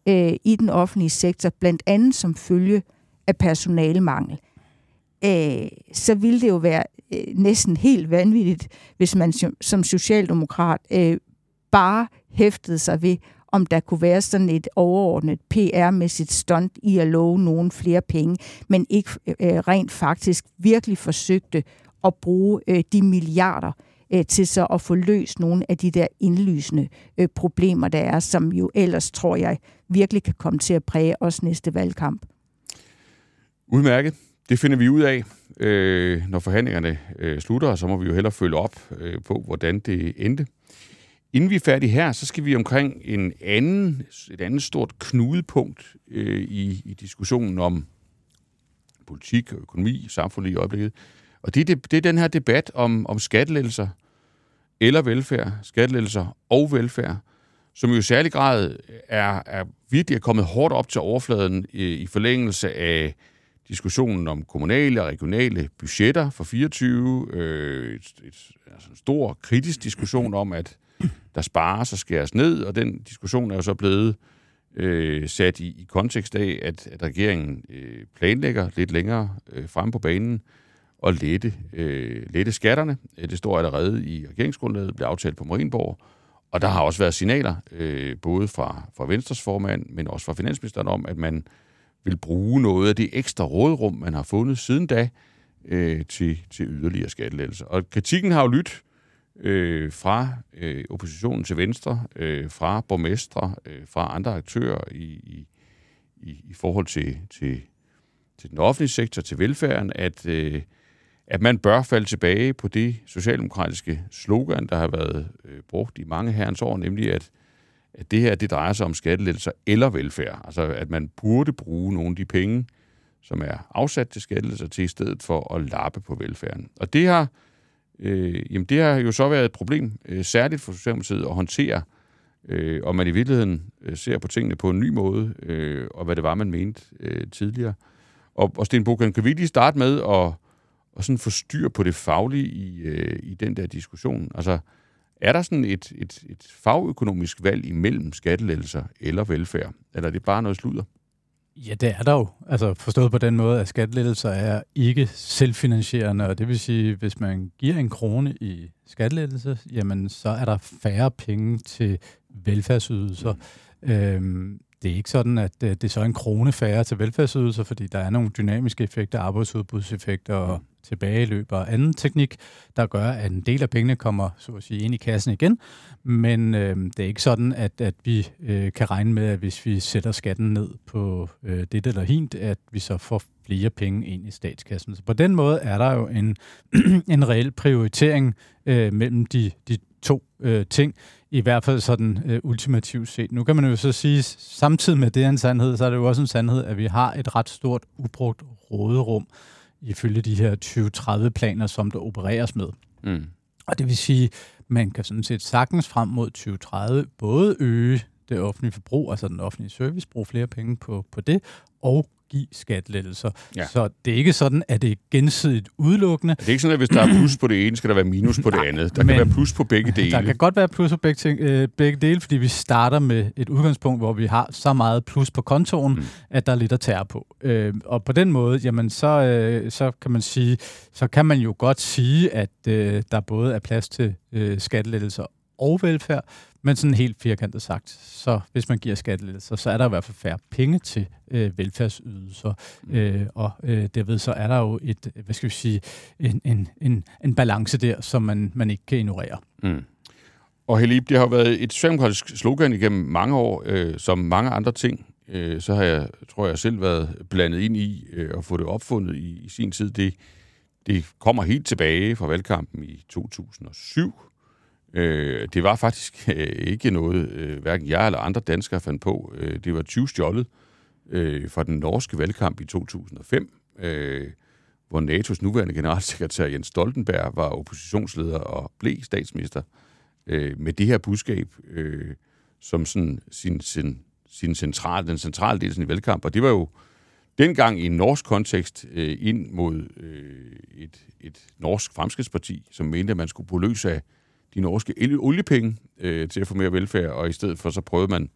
Speaker 2: øh, i den offentlige sektor, blandt andet som følge af personalemangel, øh, så ville det jo være øh, næsten helt vanvittigt, hvis man som socialdemokrat øh, bare hæftede sig ved, om der kunne være sådan et overordnet PR-mæssigt stunt i at love nogen flere penge, men ikke øh, øh, rent faktisk virkelig forsøgte at bruge øh, de milliarder øh, til så at få løst nogle af de der indlysende øh, problemer, der er, som jo ellers, tror jeg, virkelig kan komme til at præge os næste valgkamp.
Speaker 1: Udmærket. Det finder vi ud af, øh, når forhandlingerne øh, slutter, og så må vi jo hellere følge op øh, på, hvordan det endte. Inden vi er færdige her, så skal vi omkring en anden, et andet stort knudepunkt øh, i, i diskussionen om politik og økonomi i samfund i øjeblikket. Og det, det, det er den her debat om, om skattelettelser eller velfærd, skattelettelser og velfærd, som jo i særlig grad er, er virkelig er kommet hårdt op til overfladen øh, i forlængelse af diskussionen om kommunale og regionale budgetter for 24. Øh, et, et, altså en stor kritisk diskussion om, at der spares og skæres ned, og den diskussion er jo så blevet øh, sat i, i kontekst af, at, at regeringen øh, planlægger lidt længere øh, frem på banen og lette, øh, lette skatterne. Det står allerede i regeringsgrundlaget, blev aftalt på Marienborg, og der har også været signaler, øh, både fra, fra Venstres formand, men også fra finansministeren om, at man vil bruge noget af det ekstra rådrum, man har fundet siden da, øh, til, til yderligere skattelettelser. Og kritikken har jo lyttet øh, fra øh, oppositionen til Venstre, øh, fra borgmestre, øh, fra andre aktører i, i, i, i forhold til, til, til den offentlige sektor, til velfærden, at, øh, at man bør falde tilbage på det socialdemokratiske slogan, der har været øh, brugt i mange herrens år, nemlig at, at det her det drejer sig om skattelettelser eller velfærd. Altså at man burde bruge nogle af de penge, som er afsat til skattelettelser til i stedet for at lappe på velfærden. Og det har øh, jamen det har jo så været et problem, øh, særligt for Socialdemokratiet, at håndtere, øh, og man i virkeligheden øh, ser på tingene på en ny måde, øh, og hvad det var, man mente øh, tidligere. Og, og Sten Bogen, kan vi lige starte med at, og sådan få styr på det faglige i, øh, i den der diskussion? Altså, er der sådan et, et, et fagøkonomisk valg imellem skattelettelser eller velfærd, eller er det bare noget sludder?
Speaker 3: Ja, det er der jo. Altså forstået på den måde, at skattelettelser er ikke selvfinansierende, og det vil sige, hvis man giver en krone i skattelettelse, jamen så er der færre penge til velfærdsydelser. Mm. Øhm, det er ikke sådan, at det er så en krone færre til velfærdsydelser, fordi der er nogle dynamiske effekter, arbejdsudbudseffekter og tilbageløb og anden teknik, der gør, at en del af pengene kommer så at sige, ind i kassen igen. Men øh, det er ikke sådan, at, at vi øh, kan regne med, at hvis vi sætter skatten ned på øh, det eller hint, at vi så får flere penge ind i statskassen. Så på den måde er der jo en, en reel prioritering øh, mellem de, de to øh, ting, i hvert fald sådan øh, ultimativt set. Nu kan man jo så sige, samtidig med det er en sandhed, så er det jo også en sandhed, at vi har et ret stort ubrugt råderum ifølge de her 2030-planer, som der opereres med. Mm. Og det vil sige, man kan sådan set sagtens frem mod 2030 både øge det offentlige forbrug, altså den offentlige service, bruge flere penge på, på det, og give skattelettelser. Ja. Så det er ikke sådan, at det er gensidigt udelukkende.
Speaker 1: Det er ikke sådan, at hvis der er plus på det ene, skal der være minus på det andet. Der kan være plus på begge dele.
Speaker 3: Der kan godt være plus på begge, ting, øh, begge dele, fordi vi starter med et udgangspunkt, hvor vi har så meget plus på kontoen, mm. at der er lidt at tære på. Øh, og på den måde, jamen så, øh, så kan man sige, så kan man jo godt sige, at øh, der både er plads til øh, skattelettelser og velfærd, men sådan helt firkantet sagt, så hvis man giver skattelettelser, så er der i hvert fald færre penge til øh, velfærdsydelser, mm. øh, og øh, derved så er der jo et, hvad skal vi sige, en, en, en, en balance der, som man, man ikke kan ignorere. Mm.
Speaker 1: Og Helib, det har været et socialdemokratisk slogan igennem mange år, øh, som mange andre ting. Øh, så har jeg, tror jeg selv, været blandet ind i øh, at få det opfundet i, i sin tid. Det, det kommer helt tilbage fra valgkampen i 2007, Øh, det var faktisk øh, ikke noget, øh, hverken jeg eller andre danskere fandt på. Øh, det var 20 stjålet øh, fra den norske valgkamp i 2005, øh, hvor NATO's nuværende generalsekretær Jens Stoltenberg var oppositionsleder og blev statsminister øh, med det her budskab øh, som sådan sin, sin, sin central, den centrale del af sin valgkamp. Og det var jo dengang i en norsk kontekst øh, ind mod øh, et, et norsk fremskridsparti, som mente, at man skulle på løs af de norske oliepenge øh, til at få mere velfærd, og i stedet for så prøvede man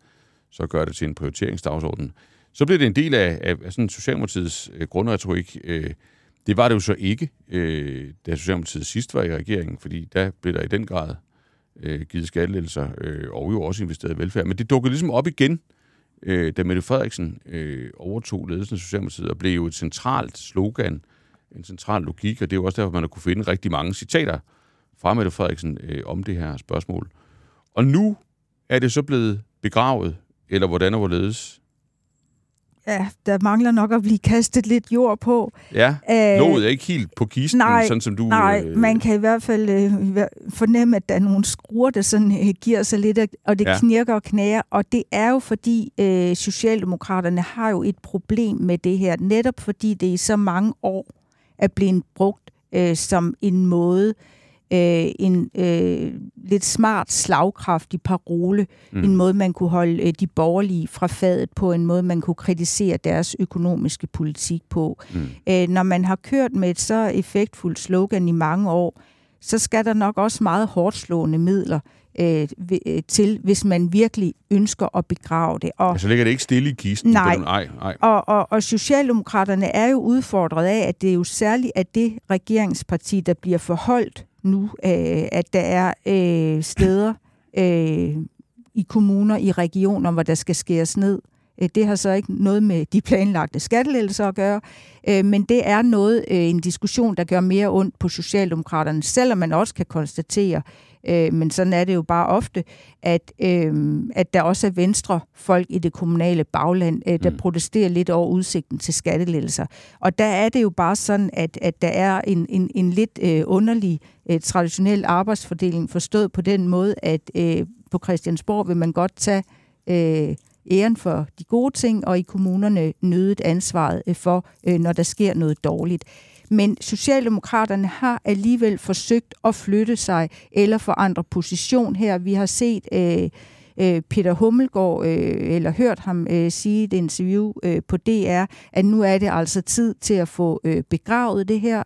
Speaker 1: så at gøre det til en prioriteringsdagsorden. Så blev det en del af, af, af sådan Socialdemokratiets øh, grundretorik. Øh, det var det jo så ikke, øh, da Socialdemokratiet sidst var i regeringen, fordi der blev der i den grad øh, givet skattelettelser øh, og jo også investeret i velfærd. Men det dukkede ligesom op igen, øh, da Mette Frederiksen øh, overtog ledelsen af Socialdemokratiet og blev jo et centralt slogan, en central logik, og det er jo også derfor, man har kunne finde rigtig mange citater fra Mette Frederiksen øh, om det her spørgsmål. Og nu er det så blevet begravet, eller hvordan og hvorledes?
Speaker 2: ja, der mangler nok at blive kastet lidt jord på.
Speaker 1: Ja, Æh, låget er ikke helt på kisten,
Speaker 2: nej,
Speaker 1: sådan som du...
Speaker 2: Nej, øh, man kan i hvert fald øh, fornemme, at der er nogle skruer, der sådan øh, giver sig lidt, og det ja. knirker og knager, og det er jo fordi øh, Socialdemokraterne har jo et problem med det her, netop fordi det i så mange år er blevet brugt øh, som en måde, øh, øh, en øh, lidt smart, slagkraftig parole, mm. en måde, man kunne holde øh, de borgerlige fra fadet på, en måde, man kunne kritisere deres økonomiske politik på. Mm. Øh, når man har kørt med et så effektfuldt slogan i mange år, så skal der nok også meget hårdt slående midler øh, øh, til, hvis man virkelig ønsker at begrave det.
Speaker 1: Og, altså ligger det ikke stille i kisten?
Speaker 2: Nej,
Speaker 1: nej, nej.
Speaker 2: Og, og, og Socialdemokraterne er jo udfordret af, at det er jo særligt at det regeringsparti, der bliver forholdt nu, øh, at der er øh, steder øh, i kommuner, i regioner, hvor der skal skæres ned. Øh, det har så ikke noget med de planlagte skattelettelser at gøre, øh, men det er noget, øh, en diskussion, der gør mere ondt på Socialdemokraterne, selvom man også kan konstatere, Øh, men sådan er det jo bare ofte, at, øh, at der også er venstre folk i det kommunale bagland, øh, der mm. protesterer lidt over udsigten til skattelettelser. Og der er det jo bare sådan, at, at der er en, en, en lidt øh, underlig øh, traditionel arbejdsfordeling, forstået på den måde, at øh, på Christiansborg vil man godt tage... Øh, æren for de gode ting, og i kommunerne nødet ansvaret øh, for, øh, når der sker noget dårligt. Men Socialdemokraterne har alligevel forsøgt at flytte sig eller forandre position her. Vi har set øh, øh, Peter Hummelgaard, øh, eller hørt ham øh, sige i et interview øh, på DR, at nu er det altså tid til at få øh, begravet det her.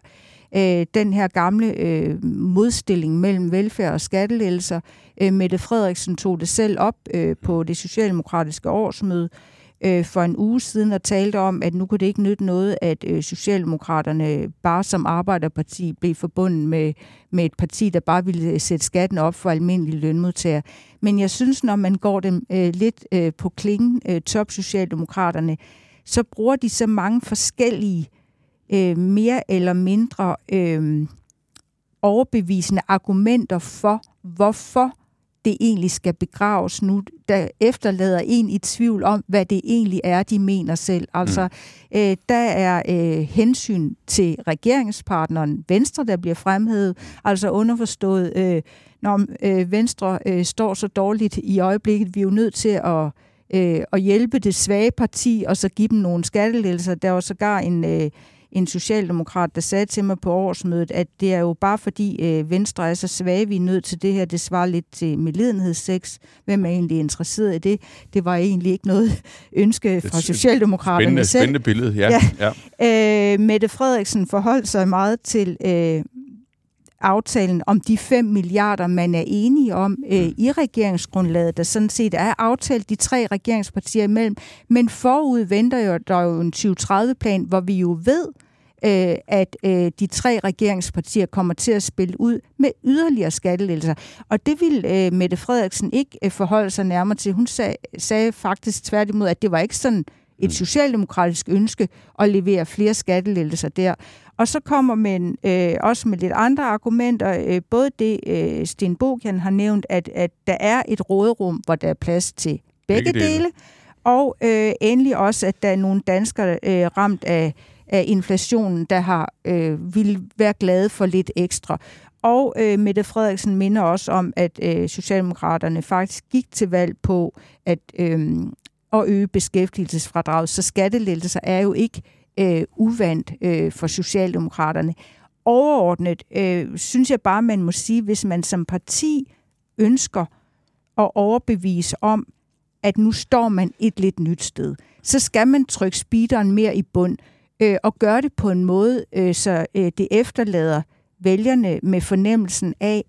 Speaker 2: Øh, den her gamle øh, modstilling mellem velfærd og skattelettelser. Øh, Mette Frederiksen tog det selv op øh, på det socialdemokratiske årsmøde, øh, Øh, for en uge siden og talte om, at nu kunne det ikke nytte noget, at øh, Socialdemokraterne bare som arbejderparti blev forbundet med, med et parti, der bare ville øh, sætte skatten op for almindelige lønmodtagere. Men jeg synes, når man går dem øh, lidt øh, på klingen, øh, top Socialdemokraterne, så bruger de så mange forskellige, øh, mere eller mindre øh, overbevisende argumenter for, hvorfor det egentlig skal begraves nu, der efterlader en i tvivl om, hvad det egentlig er, de mener selv. Altså, mm. øh, der er øh, hensyn til regeringspartneren Venstre, der bliver fremhævet, altså underforstået, øh, når øh, Venstre øh, står så dårligt i øjeblikket, vi er jo nødt til at øh, at hjælpe det svage parti, og så give dem nogle skattelettelser. Der var sågar en, øh, en socialdemokrat, der sagde til mig på årsmødet, at det er jo bare fordi øh, Venstre er så svage, vi er nødt til det her. Det svarer lidt til medlidenhedssex. Hvem er egentlig interesseret i det? Det var egentlig ikke noget ønske fra Socialdemokraterne
Speaker 1: spændende, selv. Spændende billede, ja. ja.
Speaker 2: ja. Øh, Mette Frederiksen forholdt sig meget til... Øh, aftalen om de 5 milliarder, man er enige om øh, mm. i regeringsgrundlaget, der sådan set er aftalt de tre regeringspartier imellem. Men forud venter jo, der jo en 2030-plan, hvor vi jo ved, øh, at øh, de tre regeringspartier kommer til at spille ud med yderligere skattelettelser. Og det vil øh, Mette Frederiksen ikke øh, forholde sig nærmere til. Hun sag, sagde faktisk tværtimod, at det var ikke sådan et mm. socialdemokratisk ønske at levere flere skattelettelser der. Og så kommer man øh, også med lidt andre argumenter. Øh, både det, øh, Sten Bogian har nævnt, at, at der er et råderum, hvor der er plads til begge, begge dele. dele. Og øh, endelig også, at der er nogle danskere øh, ramt af, af inflationen, der har øh, vil være glade for lidt ekstra. Og øh, Mette Frederiksen minder også om, at øh, Socialdemokraterne faktisk gik til valg på at, øh, at øge beskæftigelsesfradraget. Så skattelettelser er jo ikke øh, uvandt øh, for Socialdemokraterne. Overordnet øh, synes jeg bare, man må sige, hvis man som parti ønsker at overbevise om, at nu står man et lidt nyt sted. Så skal man trykke speederen mere i bund, øh, og gøre det på en måde, øh, så øh, det efterlader vælgerne med fornemmelsen af,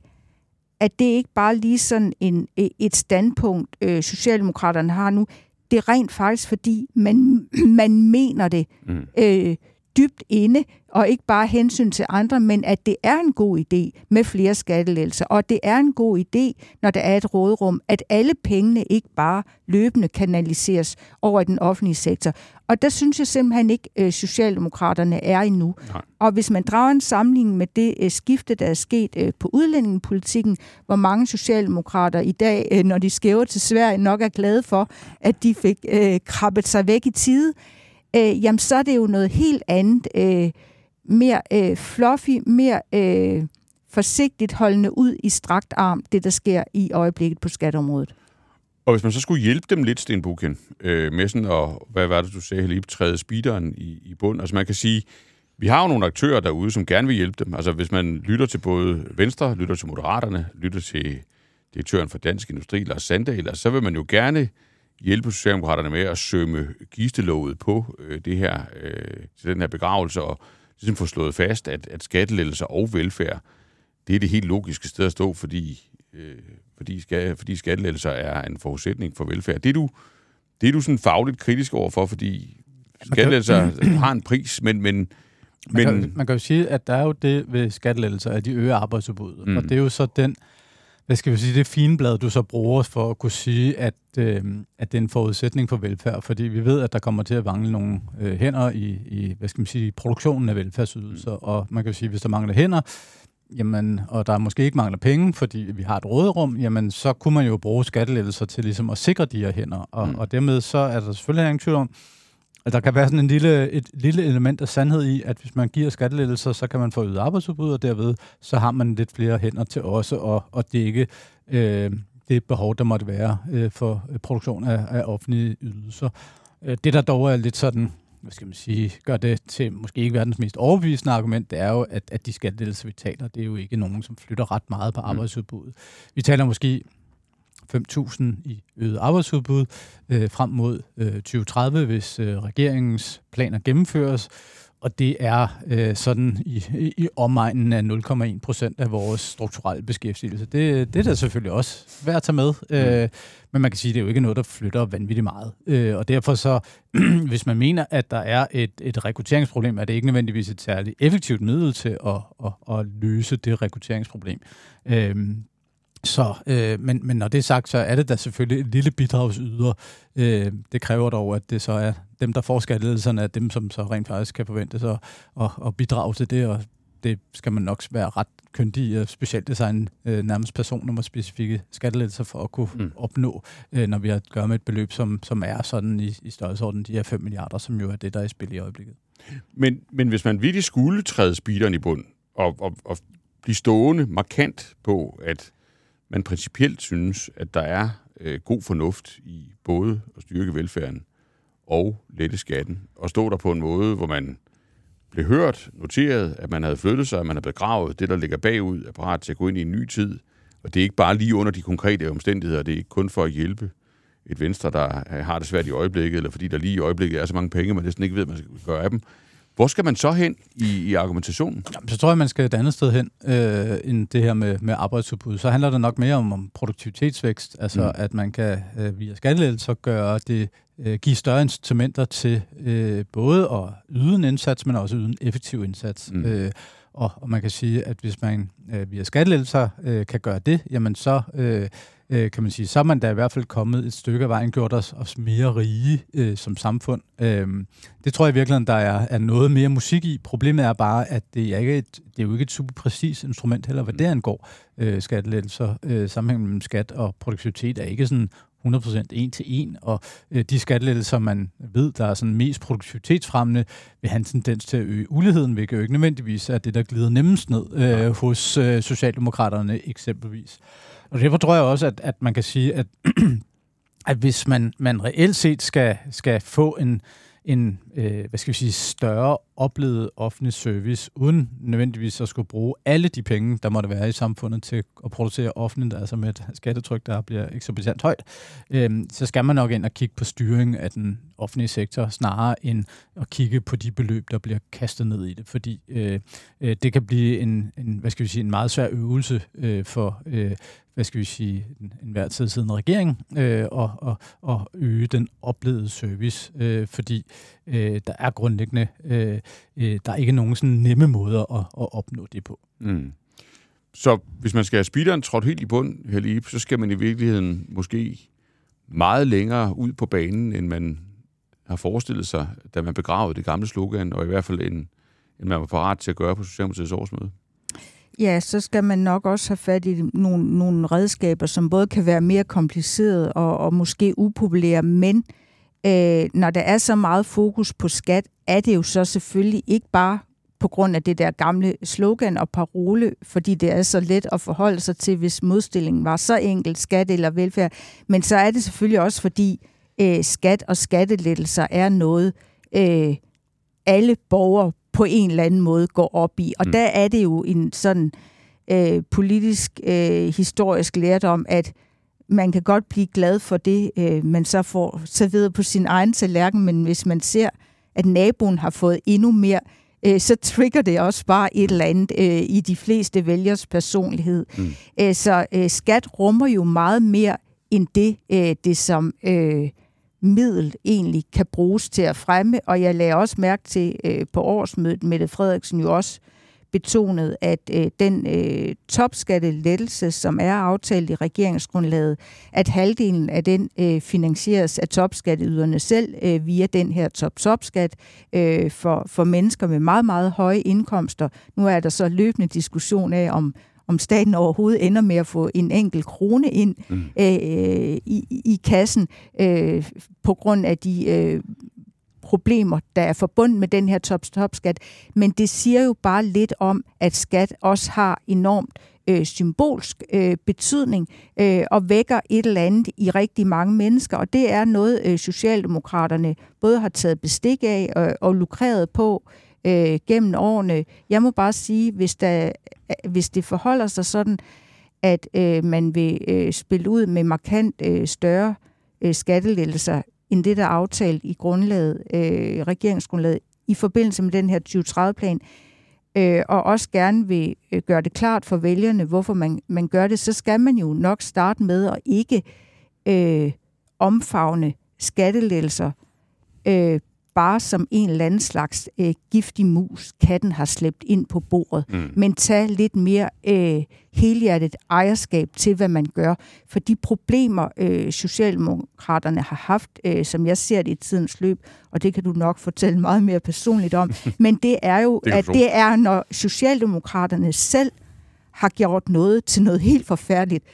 Speaker 2: at det ikke bare lige sådan en, et standpunkt, øh, Socialdemokraterne har nu. Det er rent faktisk, fordi man, man mener det mm. øh, dybt inde, og ikke bare hensyn til andre, men at det er en god idé med flere skattelettelser, og det er en god idé, når der er et rådrum, at alle pengene ikke bare løbende kanaliseres over i den offentlige sektor. Og der synes jeg simpelthen ikke, at øh, Socialdemokraterne er endnu. Nej. Og hvis man drager en sammenligning med det uh, skifte, der er sket uh, på udlændingepolitikken, hvor mange socialdemokrater i dag, når de skæver til Sverige, nok er glade for, at de fik krabbet sig væk i tide, jamen så er det jo noget helt andet. Mere fluffy, mere forsigtigt holdende ud i strakt arm, det der sker i øjeblikket på skatteområdet.
Speaker 1: Og hvis man så skulle hjælpe dem lidt, Sten Buken, øh, med sådan at, hvad var det, du sagde, lige træde speederen i, i bund. Altså man kan sige, vi har jo nogle aktører derude, som gerne vil hjælpe dem. Altså hvis man lytter til både Venstre, lytter til Moderaterne, lytter til direktøren for Dansk Industri, Lars Sandahl, altså, så vil man jo gerne hjælpe Socialdemokraterne med at sømme gistelåget på øh, det her, øh, til den her begravelse, og ligesom få slået fast, at, at skattelettelser og velfærd, det er det helt logiske sted at stå, fordi øh, fordi, skal, fordi skattelettelser er en forudsætning for velfærd. Det er du, det er du sådan fagligt kritisk overfor, fordi skattelettelser har en pris, men... men
Speaker 3: man, kan, man kan jo sige, at der er jo det ved skattelettelser, at de øger arbejdsudbuddet. Mm. Og det er jo så den, hvad skal vi sige, det fine blad, du så bruger for at kunne sige, at, øh, at det er en forudsætning for velfærd. Fordi vi ved, at der kommer til at mangle nogle øh, hænder i, i, hvad skal man sige, produktionen af velfærdsydelser. Mm. Og man kan jo sige, at hvis der mangler hænder, jamen, og der måske ikke mangler penge, fordi vi har et råderum, jamen, så kunne man jo bruge skattelettelser til ligesom at sikre de her hænder. Og, mm. og dermed så er der selvfølgelig ingen tvivl om, at der kan være sådan en lille, et lille element af sandhed i, at hvis man giver skattelettelser, så kan man få øget arbejdsudbud, og derved så har man lidt flere hænder til også og, og dække øh, det behov, der måtte være øh, for produktion af, af offentlige ydelser. Øh, det, der dog er lidt sådan hvad skal man sige, gør det til måske ikke verdens mest overbevisende argument, det er jo, at, at de skattelettelser, vi taler, det er jo ikke nogen, som flytter ret meget på mm. arbejdsudbuddet. Vi taler måske 5.000 i øget arbejdsudbud øh, frem mod øh, 2030, hvis øh, regeringens planer gennemføres og det er øh, sådan i, i omegnen af 0,1 procent af vores strukturelle beskæftigelse. Det, det er da selvfølgelig også værd at tage med, øh, mm. men man kan sige, at det er jo ikke noget, der flytter vanvittigt meget. Øh, og derfor så, hvis man mener, at der er et, et rekrutteringsproblem, er det ikke nødvendigvis et særligt effektivt middel til at, at, at løse det rekrutteringsproblem. Øh, så, øh, men, men når det er sagt, så er det da selvfølgelig et lille bidragsyder. Øh, det kræver dog, at det så er dem, der får skatteledelsen, er dem, som så rent faktisk kan forvente sig at, at bidrage til det, og det skal man nok være ret kyndig at specielt designe øh, nærmest personnummer specifikke skattelettelser for at kunne mm. opnå, øh, når vi har at gøre med et beløb, som, som er sådan i, i størrelsesorden de her 5 milliarder, som jo er det, der er i spil i øjeblikket.
Speaker 1: Men, men hvis man virkelig skulle træde speederen i bund og, og, og blive stående markant på, at man principielt synes, at der er øh, god fornuft i både at styrke velfærden og lette skatten, og stå der på en måde, hvor man blev hørt, noteret, at man havde flyttet sig, at man havde begravet det, der ligger bagud, er parat til at gå ind i en ny tid. Og det er ikke bare lige under de konkrete omstændigheder, det er ikke kun for at hjælpe et venstre, der har det svært i øjeblikket, eller fordi der lige i øjeblikket er så mange penge, man næsten ikke ved, hvad man skal gøre af dem. Hvor skal man så hen i, i argumentationen?
Speaker 3: Jamen, så tror jeg, man skal et andet sted hen øh, end det her med, med arbejdsudbud. Så handler det nok mere om, om produktivitetsvækst, altså mm. at man kan øh, via skattelettelser gøre det, øh, give større incitamenter til øh, både at yde en indsats, men også yde en effektiv indsats. Mm. Øh, og, og man kan sige, at hvis man øh, via skattelettelser øh, kan gøre det, jamen så... Øh, øh, kan man sige, så er man da i hvert fald kommet et stykke af vejen, gjort os, os mere rige øh, som samfund. Øh, det tror jeg virkelig, der er, er noget mere musik i. Problemet er bare, at det er, ikke et, det er jo ikke et super præcis instrument heller, hvad det angår øh, skattelettelser. Øh, sammenhængen mellem skat og produktivitet er ikke sådan 100% en til en, og øh, de skattelettelser, man ved, der er sådan mest produktivitetsfremmende, vil have en tendens til at øge uligheden, hvilket jo ikke nødvendigvis er det, der glider nemmest ned øh, hos øh, Socialdemokraterne eksempelvis. Og derfor tror jeg også, at, at man kan sige, at, at hvis man, man reelt set skal, skal få en, en øh, hvad skal vi sige, større oplevet offentlig service, uden nødvendigvis at skulle bruge alle de penge, der måtte være i samfundet til at producere offentligt, altså med et skattetryk, der bliver eksorbitant højt, øh, så skal man nok ind og kigge på styring af den offentlige sektor, snarere end at kigge på de beløb, der bliver kastet ned i det, fordi øh, øh, det kan blive en, en, hvad skal vi sige, en meget svær øvelse øh, for, øh, hvad skal vi sige, en, en hver tid siden regering, øh, og, og, og øge den oplevede service, øh, fordi øh, der er grundlæggende, øh, øh, der er ikke nogen sådan nemme måder at, at opnå det på. Mm.
Speaker 1: Så hvis man skal have speederen trådt helt i bund, her lige, så skal man i virkeligheden måske meget længere ud på banen, end man har forestillet sig, da man begravede det gamle slogan, og i hvert fald end, end man var parat til at gøre på Socialdemokratiets årsmøde.
Speaker 2: Ja, så skal man nok også have fat i nogle, nogle redskaber, som både kan være mere komplicerede og, og måske upopulære, men øh, når der er så meget fokus på skat, er det jo så selvfølgelig ikke bare på grund af det der gamle slogan og parole, fordi det er så let at forholde sig til, hvis modstillingen var så enkelt, skat eller velfærd. Men så er det selvfølgelig også, fordi øh, skat og skattelettelser er noget, øh, alle borgere på en eller anden måde går op i. Og mm. der er det jo en sådan øh, politisk, øh, historisk lærdom, at man kan godt blive glad for det, øh, man så får serveret på sin egen tallerken, men hvis man ser, at naboen har fået endnu mere, øh, så trigger det også bare et eller andet øh, i de fleste vælgers personlighed. Mm. Øh, så øh, skat rummer jo meget mere end det, øh, det som... Øh, middel egentlig kan bruges til at fremme. Og jeg lagde også mærke til øh, på årsmødet, Mette Frederiksen jo også betonet, at øh, den øh, topskattelettelse, som er aftalt i regeringsgrundlaget, at halvdelen af den øh, finansieres af topskatteyderne selv øh, via den her top-topskat øh, for, for mennesker med meget, meget høje indkomster. Nu er der så løbende diskussion af, om om staten overhovedet ender med at få en enkelt krone ind mm. øh, i, i kassen øh, på grund af de øh, problemer, der er forbundet med den her top-top-skat. Men det siger jo bare lidt om, at skat også har enormt øh, symbolsk øh, betydning øh, og vækker et eller andet i rigtig mange mennesker. Og det er noget, øh, Socialdemokraterne både har taget bestik af og, og lukreret på øh, Øh, gennem årene. Jeg må bare sige, hvis, der, øh, hvis det forholder sig sådan, at øh, man vil øh, spille ud med markant øh, større øh, skattelettelser end det, der er aftalt i grundlaget, øh, regeringsgrundlaget i forbindelse med den her 2030-plan, øh, og også gerne vil øh, gøre det klart for vælgerne, hvorfor man, man gør det, så skal man jo nok starte med at ikke øh, omfavne skattelettelser øh, bare som en eller anden slags øh, giftig mus, katten har slæbt ind på bordet, mm. men tage lidt mere øh, helhjertet ejerskab til, hvad man gør. For de problemer, øh, Socialdemokraterne har haft, øh, som jeg ser det i tidens løb, og det kan du nok fortælle meget mere personligt om, men det er jo, det at det er, når Socialdemokraterne selv har gjort noget til noget helt forfærdeligt,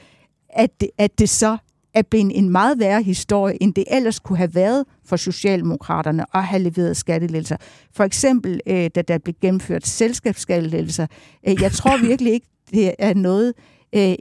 Speaker 2: at det, at det så er blevet en meget værre historie, end det ellers kunne have været for Socialdemokraterne at have leveret skattelettelser. For eksempel, øh, da der blev gennemført selskabsskattelettelser. Øh, jeg tror virkelig ikke, det er noget, øh,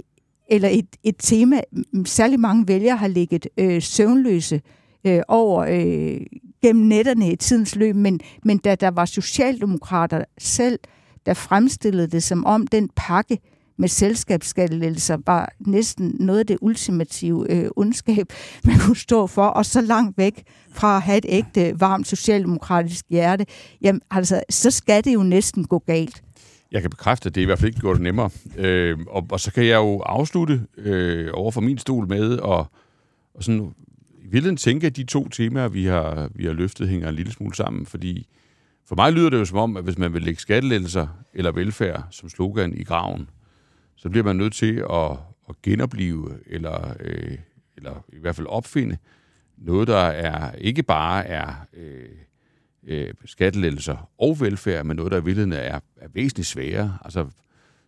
Speaker 2: eller et, et tema, særlig mange vælgere har ligget øh, søvnløse øh, over øh, gennem netterne i tidens løb, men, men da der var socialdemokrater selv, der fremstillede det som om den pakke, med selskabsskattelettelser var næsten noget af det ultimative øh, ondskab, man kunne stå for, og så langt væk fra at have et ægte, varmt socialdemokratisk hjerte, jamen altså, så skal det jo næsten gå galt.
Speaker 1: Jeg kan bekræfte, at det i hvert fald ikke gjorde det nemmere. Øh, og, og så kan jeg jo afslutte øh, over for min stol med at og sådan, i virkeligheden tænke, at de to temaer, vi har, vi har løftet, hænger en lille smule sammen, fordi for mig lyder det jo som om, at hvis man vil lægge skattelettelser eller velfærd som slogan i graven, så bliver man nødt til at, at genopleve, eller, øh, eller i hvert fald opfinde, noget, der er ikke bare er øh, øh, skattelettelser og velfærd, men noget, der i virkeligheden er, er væsentligt sværere. Altså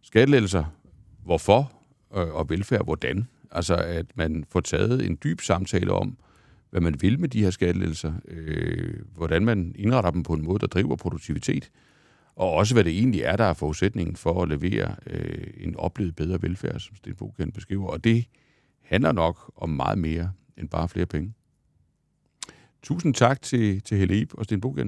Speaker 1: skattelettelser, hvorfor, øh, og velfærd, hvordan. Altså at man får taget en dyb samtale om, hvad man vil med de her skattelettelser, øh, hvordan man indretter dem på en måde, der driver produktivitet, og også hvad det egentlig er, der er forudsætningen for at levere øh, en oplevet bedre velfærd, som Sten Bogen beskriver. Og det handler nok om meget mere end bare flere penge. tusind tak til, til Helle Ip og Sten Bogen.